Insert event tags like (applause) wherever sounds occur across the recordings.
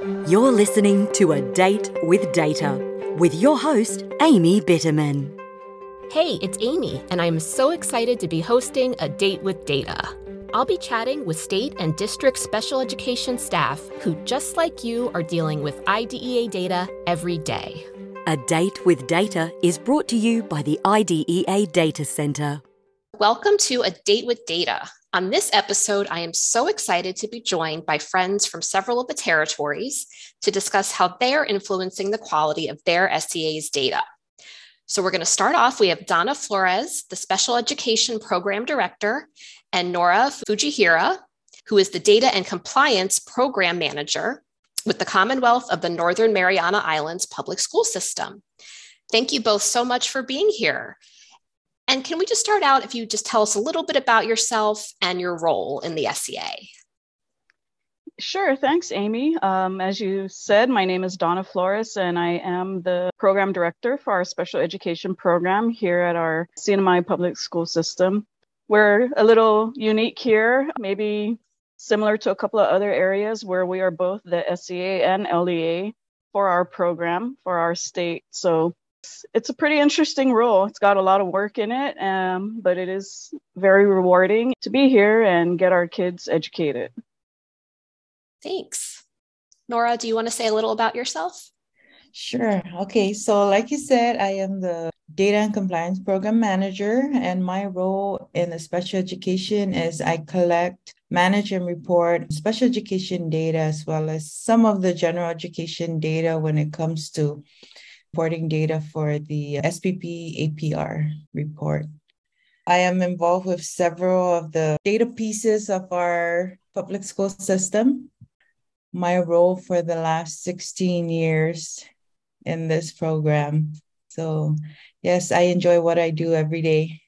You're listening to A Date with Data with your host, Amy Bitterman. Hey, it's Amy, and I'm so excited to be hosting A Date with Data. I'll be chatting with state and district special education staff who, just like you, are dealing with IDEA data every day. A Date with Data is brought to you by the IDEA Data Center. Welcome to A Date with Data. On this episode, I am so excited to be joined by friends from several of the territories to discuss how they're influencing the quality of their SEA's data. So, we're going to start off. We have Donna Flores, the Special Education Program Director, and Nora Fujihira, who is the Data and Compliance Program Manager with the Commonwealth of the Northern Mariana Islands Public School System. Thank you both so much for being here. And can we just start out if you just tell us a little bit about yourself and your role in the SEA? Sure, thanks, Amy. Um, as you said, my name is Donna Flores, and I am the program director for our special education program here at our CNMI public school system. We're a little unique here, maybe similar to a couple of other areas where we are both the SEA and LEA for our program for our state. So it's a pretty interesting role. It's got a lot of work in it, um, but it is very rewarding to be here and get our kids educated. Thanks. Nora, do you want to say a little about yourself? Sure. Okay. So, like you said, I am the Data and Compliance Program Manager, and my role in the special education is I collect, manage, and report special education data as well as some of the general education data when it comes to reporting data for the SPP APR report. I am involved with several of the data pieces of our public school system. My role for the last 16 years in this program. So, yes, I enjoy what I do every day.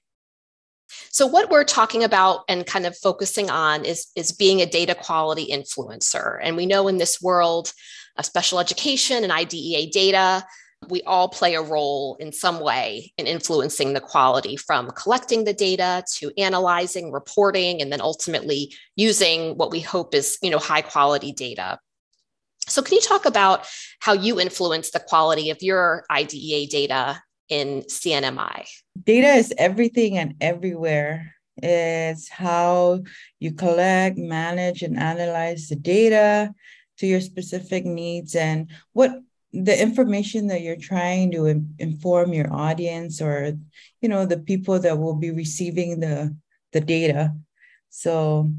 So what we're talking about and kind of focusing on is, is being a data quality influencer. And we know in this world of special education and IDEA data, we all play a role in some way in influencing the quality from collecting the data to analyzing, reporting, and then ultimately using what we hope is, you know, high quality data. So can you talk about how you influence the quality of your IDEA data in CNMI? Data is everything and everywhere. It's how you collect, manage, and analyze the data to your specific needs and what the information that you're trying to inform your audience or you know the people that will be receiving the the data. So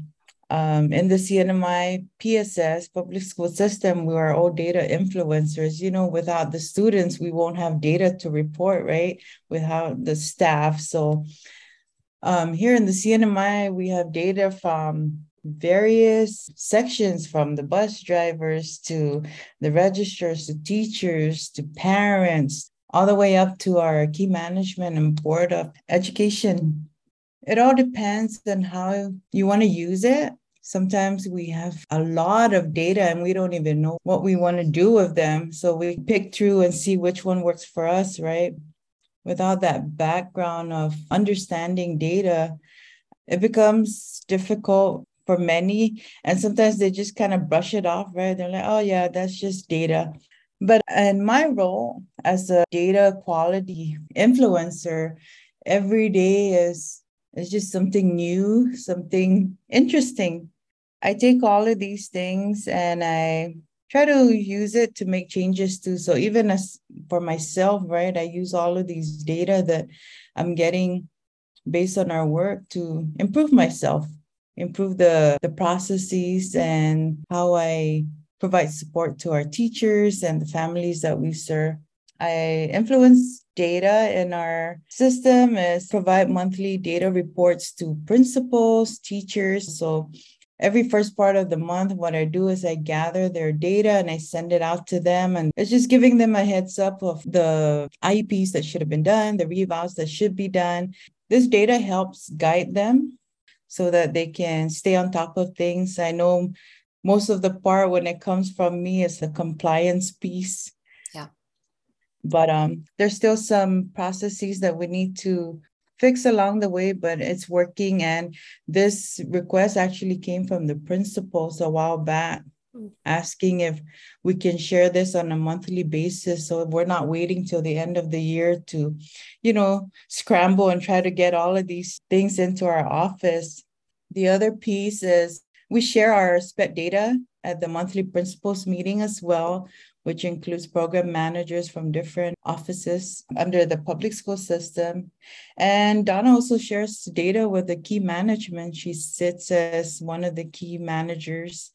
um, in the cnmi pss public school system we are all data influencers. You know without the students we won't have data to report right? Without the staff. So um, here in the cnmi we have data from various sections from the bus drivers to the registrars to teachers to parents all the way up to our key management and board of education. It all depends on how you want to use it. Sometimes we have a lot of data and we don't even know what we want to do with them. So we pick through and see which one works for us right? Without that background of understanding data it becomes difficult for many. And sometimes they just kind of brush it off, right? They're like, oh, yeah, that's just data. But in my role as a data quality influencer, every day is, is just something new, something interesting. I take all of these things and I try to use it to make changes too. So even as for myself, right, I use all of these data that I'm getting based on our work to improve myself improve the, the processes and how I provide support to our teachers and the families that we serve. I influence data in our system is provide monthly data reports to principals, teachers. So every first part of the month, what I do is I gather their data and I send it out to them. And it's just giving them a heads up of the IEPs that should have been done, the revals that should be done. This data helps guide them so that they can stay on top of things. I know most of the part when it comes from me is the compliance piece. Yeah. But um, there's still some processes that we need to fix along the way, but it's working. And this request actually came from the principals a while back asking if we can share this on a monthly basis so we're not waiting till the end of the year to you know scramble and try to get all of these things into our office the other piece is we share our SPED data at the monthly principals meeting as well which includes program managers from different offices under the public school system. And Donna also shares data with the key management. She sits as one of the key managers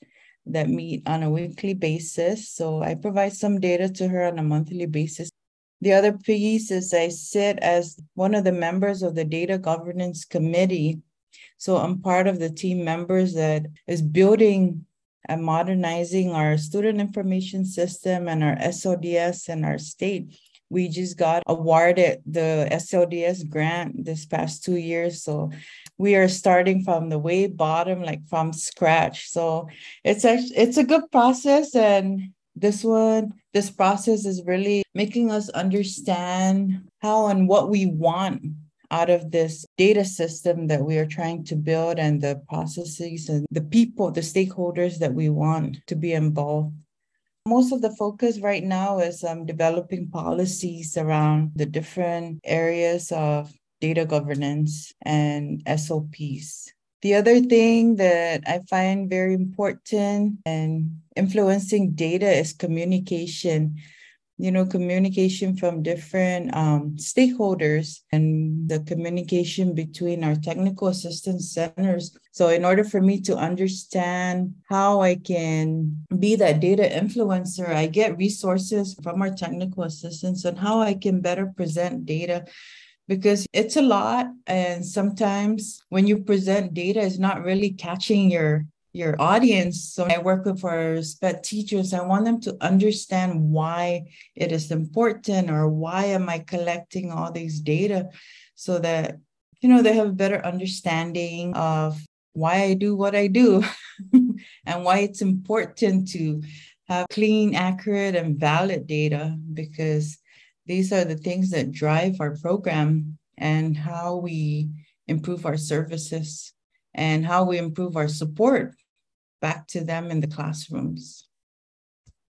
that meet on a weekly basis. So I provide some data to her on a monthly basis. The other piece is I sit as one of the members of the data governance committee. So I'm part of the team members that is building and modernizing our student information system and our SLDS in our state. We just got awarded the SLDS grant this past two years. So we are starting from the way bottom, like from scratch. So it's a, it's a good process. And this one, this process is really making us understand how and what we want out of this data system that we are trying to build and the processes and the people, the stakeholders that we want to be involved. Most of the focus right now is um, developing policies around the different areas of data governance and SOPs. The other thing that I find very important and influencing data is communication you know, communication from different um, stakeholders and the communication between our technical assistance centers. So, in order for me to understand how I can be that data influencer, I get resources from our technical assistants on how I can better present data because it's a lot and sometimes when you present data it's not really catching your your audience. So I work with our SPED teachers. I want them to understand why it is important or why am I collecting all these data so that, you know, they have a better understanding of why I do what I do (laughs) and why it's important to have clean, accurate, and valid data because these are the things that drive our program and how we improve our services and how we improve our support back to them in the classrooms.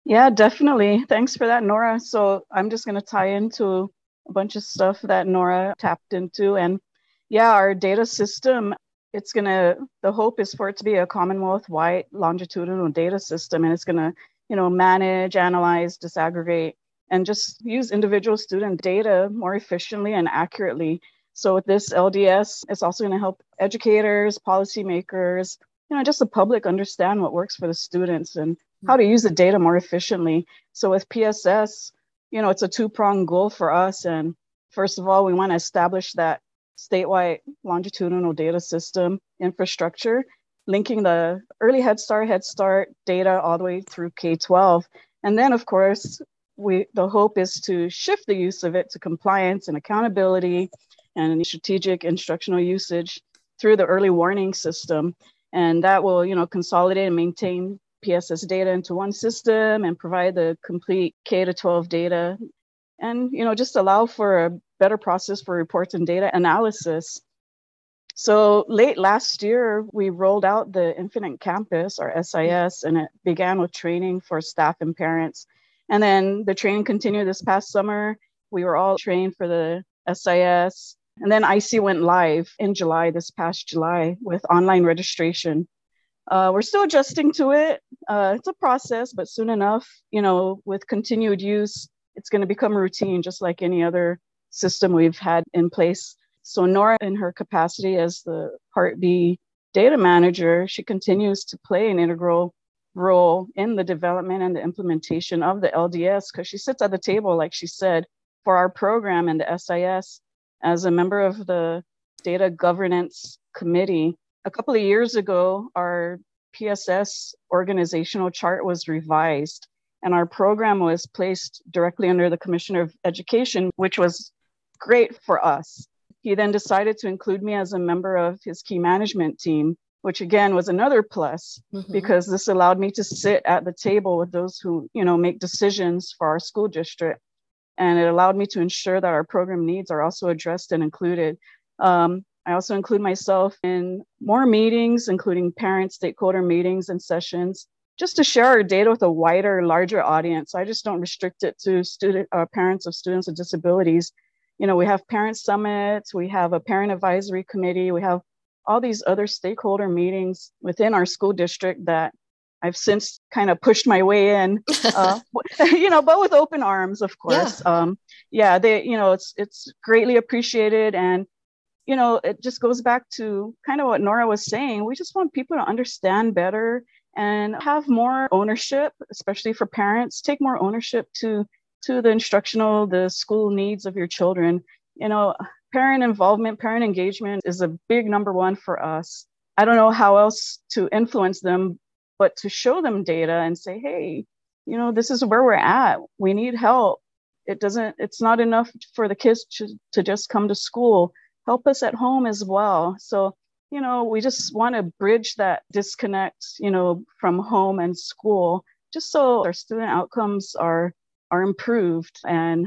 Yeah, definitely. Thanks for that, Nora. So I'm just going to tie into a bunch of stuff that Nora tapped into. And yeah, our data system, it's going to, the hope is for it to be a Commonwealth wide longitudinal data system. And it's going to, you know, manage, analyze, disaggregate, and just use individual student data more efficiently and accurately. So with this LDS, it's also going to help educators, policymakers, you know, just the public understand what works for the students and how to use the data more efficiently. So with PSS, you know, it's a two-pronged goal for us. And first of all, we want to establish that statewide longitudinal data system infrastructure, linking the early Head Start, Head Start data all the way through K-12. And then, of course, we the hope is to shift the use of it to compliance and accountability and strategic instructional usage through the early warning system. And that will you know consolidate and maintain pss data into one system and provide the complete k to 12 data. And you know just allow for a better process for reports and data analysis. So late last year we rolled out the infinite campus or sis and it began with training for staff and parents and then the training continued this past summer we were all trained for the sis and then IC went live in July, this past July, with online registration. Uh, we're still adjusting to it. Uh, it's a process, but soon enough, you know, with continued use, it's going to become routine, just like any other system we've had in place. So Nora, in her capacity as the Part B data manager, she continues to play an integral role in the development and the implementation of the LDS because she sits at the table, like she said, for our program and the SIS as a member of the data governance committee. A couple of years ago, our PSS organizational chart was revised, and our program was placed directly under the Commissioner of Education, which was great for us. He then decided to include me as a member of his key management team, which again was another plus mm-hmm. because this allowed me to sit at the table with those who, you know, make decisions for our school district and it allowed me to ensure that our program needs are also addressed and included. Um, I also include myself in more meetings, including parent stakeholder meetings and sessions, just to share our data with a wider, larger audience. I just don't restrict it to student uh, parents of students with disabilities. You know, we have parent summits, we have a parent advisory committee, we have all these other stakeholder meetings within our school district that I've since kind of pushed my way in, (laughs) uh, (laughs) you know, but with open arms, of course. Yeah. Um, yeah, they, you know, it's it's greatly appreciated, and you know, it just goes back to kind of what Nora was saying. We just want people to understand better and have more ownership, especially for parents. Take more ownership to to the instructional, the school needs of your children. You know, parent involvement, parent engagement is a big number one for us. I don't know how else to influence them but to show them data and say, hey, you know, this is where we're at. We need help. It doesn't, it's not enough for the kids to, to just come to school. Help us at home as well. So, you know, we just want to bridge that disconnect, you know, from home and school, just so our student outcomes are are improved and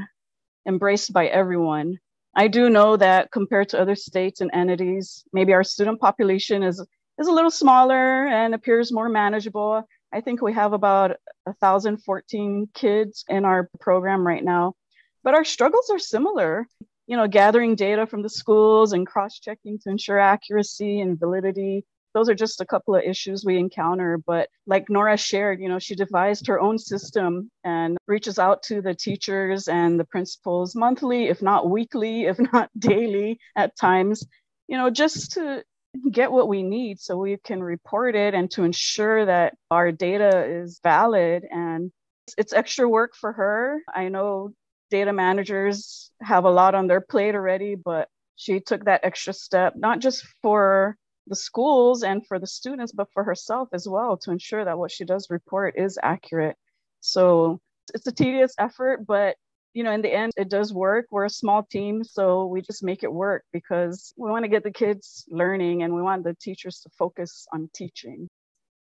embraced by everyone. I do know that compared to other states and entities, maybe our student population is is a little smaller and appears more manageable. I think we have about 1,014 kids in our program right now, but our struggles are similar. You know, gathering data from the schools and cross checking to ensure accuracy and validity. Those are just a couple of issues we encounter. But like Nora shared, you know, she devised her own system and reaches out to the teachers and the principals monthly, if not weekly, (laughs) if not daily at times, you know, just to get what we need so we can report it and to ensure that our data is valid and it's extra work for her i know data managers have a lot on their plate already but she took that extra step not just for the schools and for the students but for herself as well to ensure that what she does report is accurate so it's a tedious effort but you know, in the end, it does work. We're a small team, so we just make it work because we want to get the kids learning and we want the teachers to focus on teaching.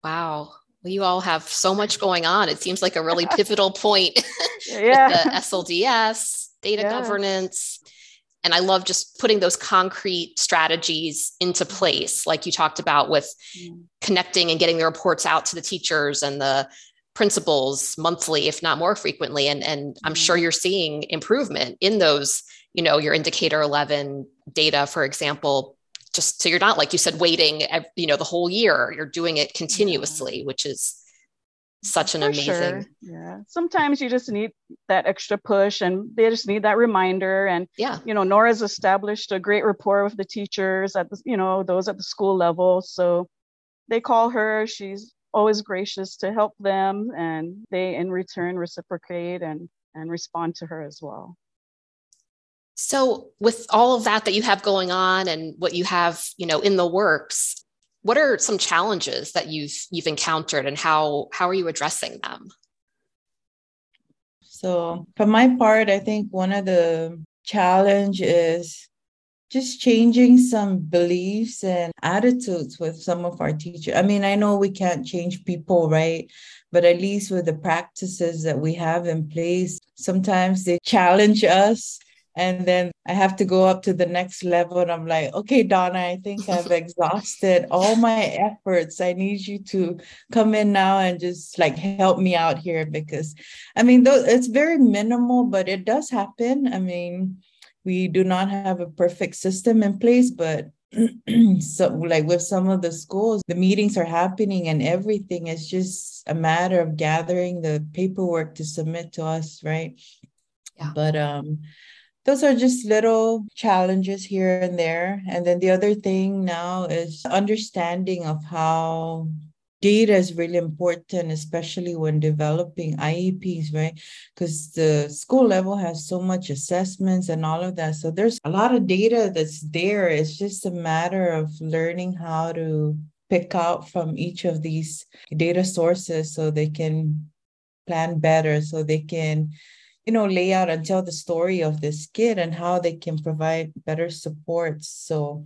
Wow. Well, you all have so much going on. It seems like a really (laughs) pivotal point (laughs) yeah. the SLDS, data yeah. governance. And I love just putting those concrete strategies into place, like you talked about with mm. connecting and getting the reports out to the teachers and the principals monthly, if not more frequently. And, and I'm sure mm-hmm. you're seeing improvement in those, you know, your indicator 11 data, for example, just so you're not, like you said, waiting, you know, the whole year, you're doing it continuously, which is such an For amazing. Sure. Yeah. Sometimes you just need that extra push and they just need that reminder. And, yeah, you know, Nora's established a great rapport with the teachers at the, you know, those at the school level. So they call her, she's always gracious to help them and they in return reciprocate and and respond to her as well so with all of that that you have going on and what you have you know in the works what are some challenges that you've you've encountered and how how are you addressing them so for my part i think one of the challenge is just changing some beliefs and attitudes with some of our teachers. I mean, I know we can't change people, right? But at least with the practices that we have in place, sometimes they challenge us. And then I have to go up to the next level. And I'm like, okay, Donna, I think I've (laughs) exhausted all my efforts. I need you to come in now and just like help me out here because I mean, though it's very minimal, but it does happen. I mean, we do not have a perfect system in place, but (clears throat) so like with some of the schools, the meetings are happening and everything is just a matter of gathering the paperwork to submit to us, right? Yeah. But um those are just little challenges here and there. And then the other thing now is understanding of how data is really important, especially when developing IEPs, right? Because the school level has so much assessments and all of that. So there's a lot of data that's there. It's just a matter of learning how to pick out from each of these data sources so they can plan better, so they can you know lay out and tell the story of this kid and how they can provide better support so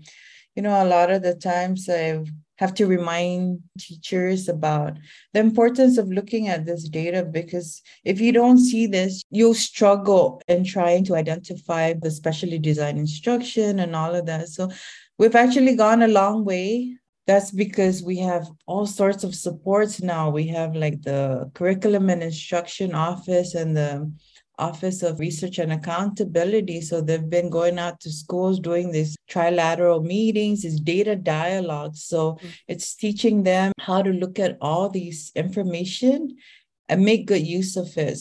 you know a lot of the times i have to remind teachers about the importance of looking at this data because if you don't see this, you'll struggle in trying to identify the specially designed instruction and all of that. So we've actually gone a long way that's because we have all sorts of supports now. We have like the curriculum and instruction office and the Office of Research and Accountability. So they've been going out to schools doing these trilateral meetings, these data dialogues. So mm-hmm. it's teaching them how to look at all these information and make good use of it.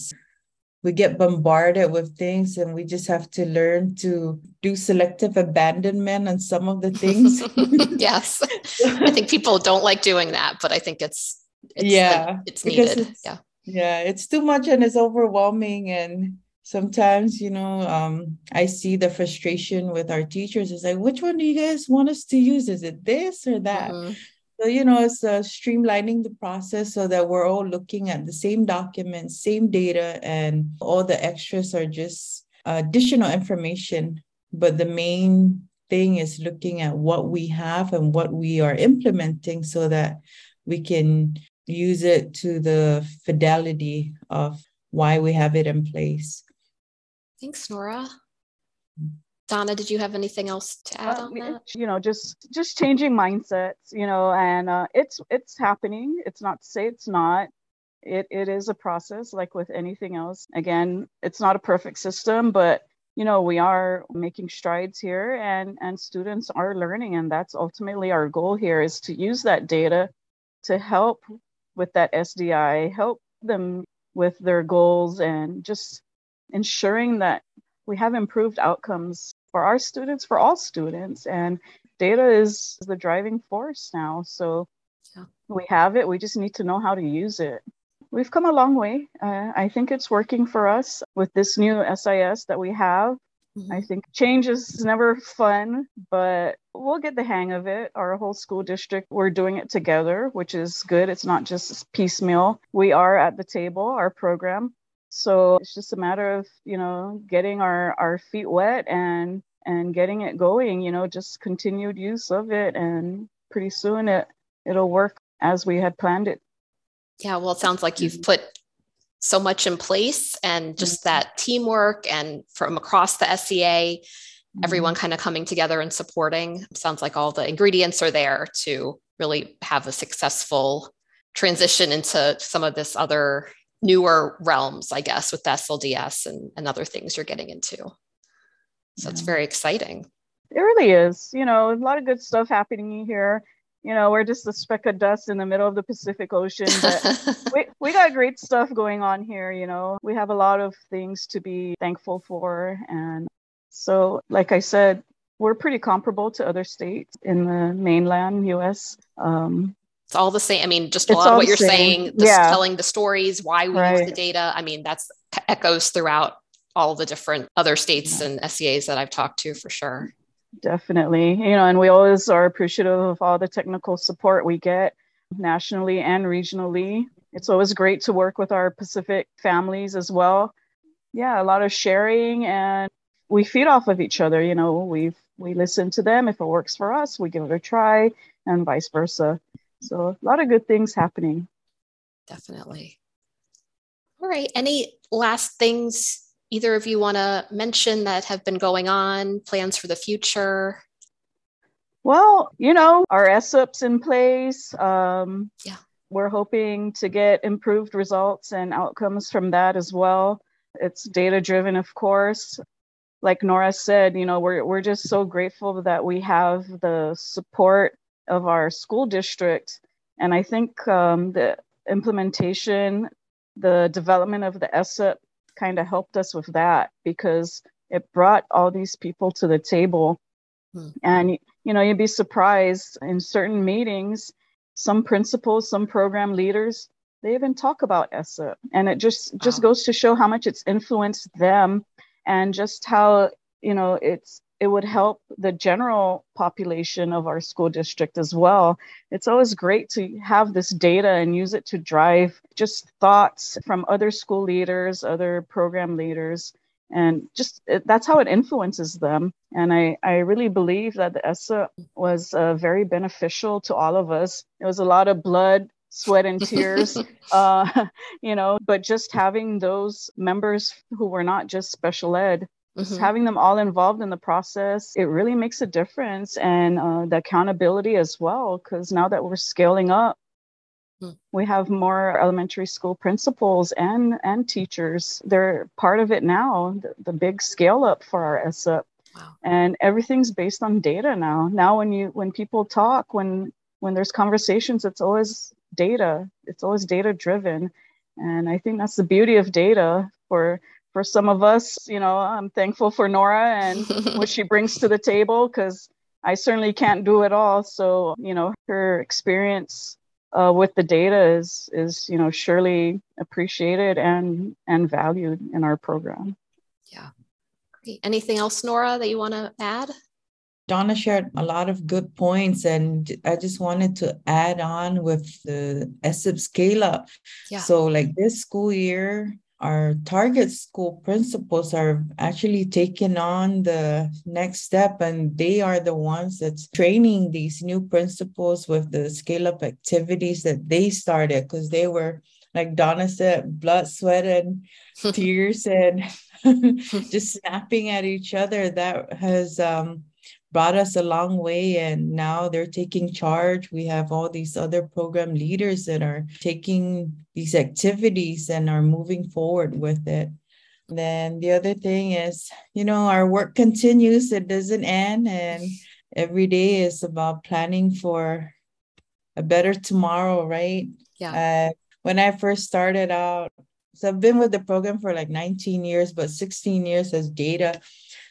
We get bombarded with things and we just have to learn to do selective abandonment on some of the things. (laughs) yes. I think people don't like doing that, but I think it's, it's yeah, like, it's needed. It's, yeah yeah it's too much and it's overwhelming. And sometimes you know um, i see the frustration with our teachers. It's like which one do you guys want us to use? Is it this or that? Mm-hmm. so you know it's uh, streamlining the process so that we're all looking at the same documents same data and all the extras are just additional information. But the main thing is looking at what we have and what we are implementing so that we can use it to the fidelity of why we have it in place. Thanks, Nora. Donna, did you have anything else to add uh, on that? You know, just just changing mindsets. You know, and uh, it's it's happening. It's not to say it's not. It it is a process, like with anything else. Again, it's not a perfect system, but you know we are making strides here, and and students are learning, and that's ultimately our goal here is to use that data to help with that SDI, help them with their goals, and just ensuring that we have improved outcomes for our students, for all students. And data is the driving force now. So yeah. we have it, we just need to know how to use it. We've come a long way. Uh, I think it's working for us with this new SIS that we have. Mm-hmm. I think change is never fun, but we'll get the hang of it. Our whole school district, we're doing it together, which is good. It's not just piecemeal. We are at the table, our program. So it's just a matter of, you know, getting our, our feet wet and and getting it going, you know, just continued use of it and pretty soon it it'll work as we had planned it. Yeah, well, it sounds like you've put so much in place and just mm-hmm. that teamwork and from across the SEA, mm-hmm. everyone kind of coming together and supporting. Sounds like all the ingredients are there to really have a successful transition into some of this other newer realms, I guess, with the SLDS and, and other things you're getting into. So yeah. it's very exciting. It really is. You know, a lot of good stuff happening here you know, we're just a speck of dust in the middle of the Pacific Ocean. But (laughs) we, we got great stuff going on here, you know. We have a lot of things to be thankful for. And so, like I said, we're pretty comparable to other states in the mainland US. Um, it's all the same. I mean, just a lot of what you're same. saying, yeah. telling the stories, why we right. use the data. I mean, that's echoes throughout all the different other states yeah. and SEAs that I've talked to for sure. Definitely. You know, and we always are appreciative of all the technical support we get nationally and regionally. It's always great to work with our Pacific families as well. Yeah, a lot of sharing and we feed off of each other. You know, we we listen to them. If it works for us, we give it a try and vice versa. So a lot of good things happening. Definitely. All right. Any last things either of you want to mention that have been going on, plans for the future? Well, you know, our SIP's in place. Um, yeah. We're hoping to get improved results and outcomes from that as well. It's data driven, of course. Like Nora said, you know, we're, we're just so grateful that we have the support of our school district. And I think um, the implementation, the development of the SIP kind of helped us with that because it brought all these people to the table. Hmm. And, you know, you'd be surprised in certain meetings, some principals, some program leaders, they even talk about ESSA. And it just, wow. just goes to show how much it's influenced them and just how, you know, it's, it would help the general population of our school district as well. It's always great to have this data and use it to drive just thoughts from other school leaders, other program leaders, and just it, that's how it influences them. And I, I really believe that the ESSA was uh, very beneficial to all of us. It was a lot of blood, sweat and tears (laughs) uh, (laughs) you know but just having those members who were not just special ed mm-hmm. having them all involved in the process it really makes a difference and uh, the accountability as well because now that we're scaling up hmm. we have more elementary school principals and and teachers they're part of it now the, the big scale up for our SUP wow. and everything's based on data now now when you when people talk when when there's conversations it's always data it's always data driven and i think that's the beauty of data for for some of us, you know, I'm thankful for Nora and (laughs) what she brings to the table because I certainly can't do it all. So, you know, her experience uh, with the data is is you know surely appreciated and and valued in our program. Yeah. Great. Anything else, Nora, that you want to add? Donna shared a lot of good points, and I just wanted to add on with the SUP scale up. Yeah. So, like this school year, our target school principals are actually taking on the next step and they are the ones that's training these new principals with the scale up activities that they started because they were like donna said blood sweat and (laughs) tears and (laughs) just snapping at each other. That has um, brought us a long way and now they're taking charge. We have all these other program leaders that are taking these activities and are moving forward with it. Then the other thing is you know our work continues it doesn't end and every day is about planning for a better tomorrow right? Yeah. Uh, when i first started out so i've been with the program for like 19 years but 16 years as data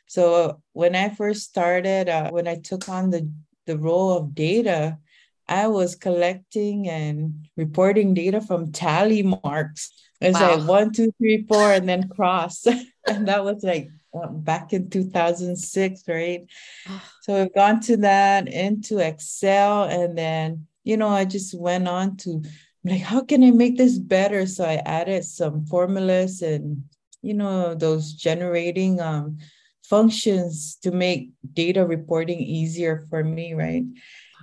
so when I first started, uh, when I took on the, the role of data, I was collecting and reporting data from tally marks. It's wow. like one, two, three, four, and then cross. (laughs) and that was like uh, back in 2006, right? (sighs) so we've gone to that into Excel. And then, you know, I just went on to like, how can I make this better? So I added some formulas and, you know, those generating um, functions to make data reporting easier for me, right?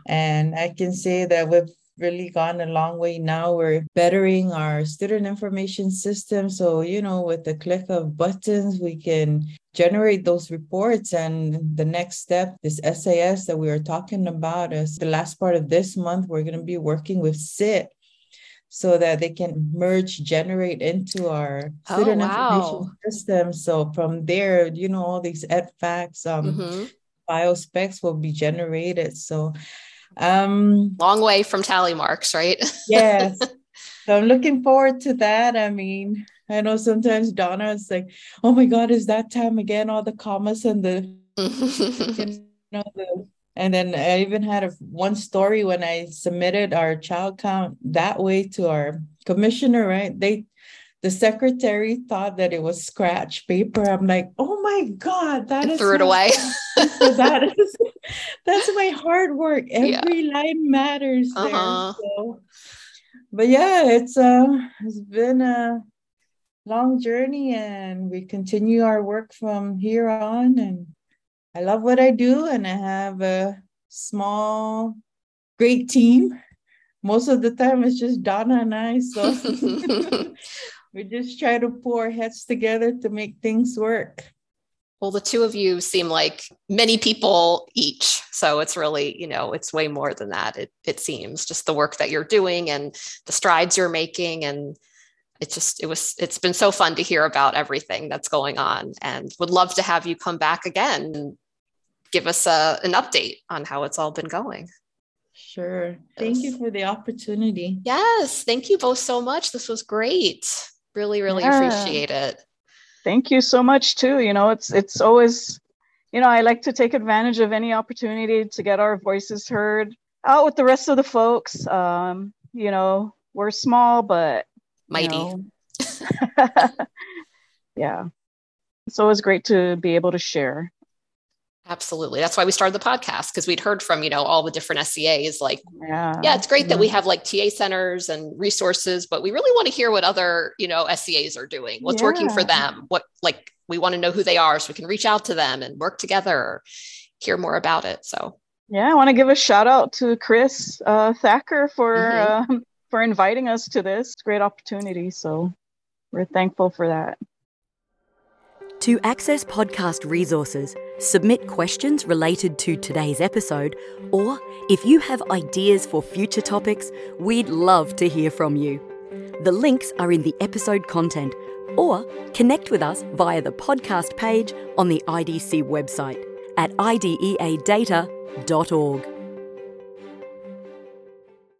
And I can say that we've really gone a long way now. We're bettering our student information system. So, you know, with the click of buttons, we can generate those reports. And the next step, this SAS that we are talking about, is the last part of this month, we're going to be working with SIT so that they can merge generate into our oh, student wow. information system. So from there you know all these EdFacts um mm-hmm. bio specs will be generated. So um long way from tally marks right? Yes. (laughs) So i'm looking forward to that. I mean i know sometimes donna is like oh my god is that time again? All the commas and the (laughs) you know the and then I even had a, one story when I submitted our child count that way to our commissioner, right? They, the secretary thought that it was scratch paper. I'm like, oh my God, that is threw it away. (laughs) that (laughs) is that's my hard work. Every yeah. line matters uh-huh. there. So, but yeah, it's uh it's been a long journey and we continue our work from here on and I love what I do, and I have a small, great team. Most of the time, it's just Donna and I. So (laughs) (laughs) we just try to pull our heads together to make things work. Well, the two of you seem like many people each. So it's really, you know, it's way more than that. It, it seems just the work that you're doing and the strides you're making and it's just it was it's been so fun to hear about everything that's going on and would love to have you come back again give us a, an update on how it's all been going. Sure. Thank you for the opportunity. Yes. Thank you both so much. This was great. Really, really yeah. appreciate it. Thank you so much too. You know, it's it's always, you know, I like to take advantage of any opportunity to get our voices heard out with the rest of the folks. Um, you know, we're small, but mighty. You know, (laughs) yeah. It's always great to be able to share. Absolutely. That's why we started the podcast because we'd heard from, you know, all the different SEAs like, yeah, yeah it's great yeah. that we have like TA centers and resources, but we really want to hear what other, you know, SEAs are doing, what's yeah. working for them, what like we want to know who they are so we can reach out to them and work together or hear more about it. So, yeah, I want to give a shout out to Chris uh, Thacker for mm-hmm. uh, for inviting us to this great opportunity. So, we're thankful for that. To access podcast resources, submit questions related to today's episode, or if you have ideas for future topics, we'd love to hear from you. The links are in the episode content, or connect with us via the podcast page on the IDC website at ideadata.org.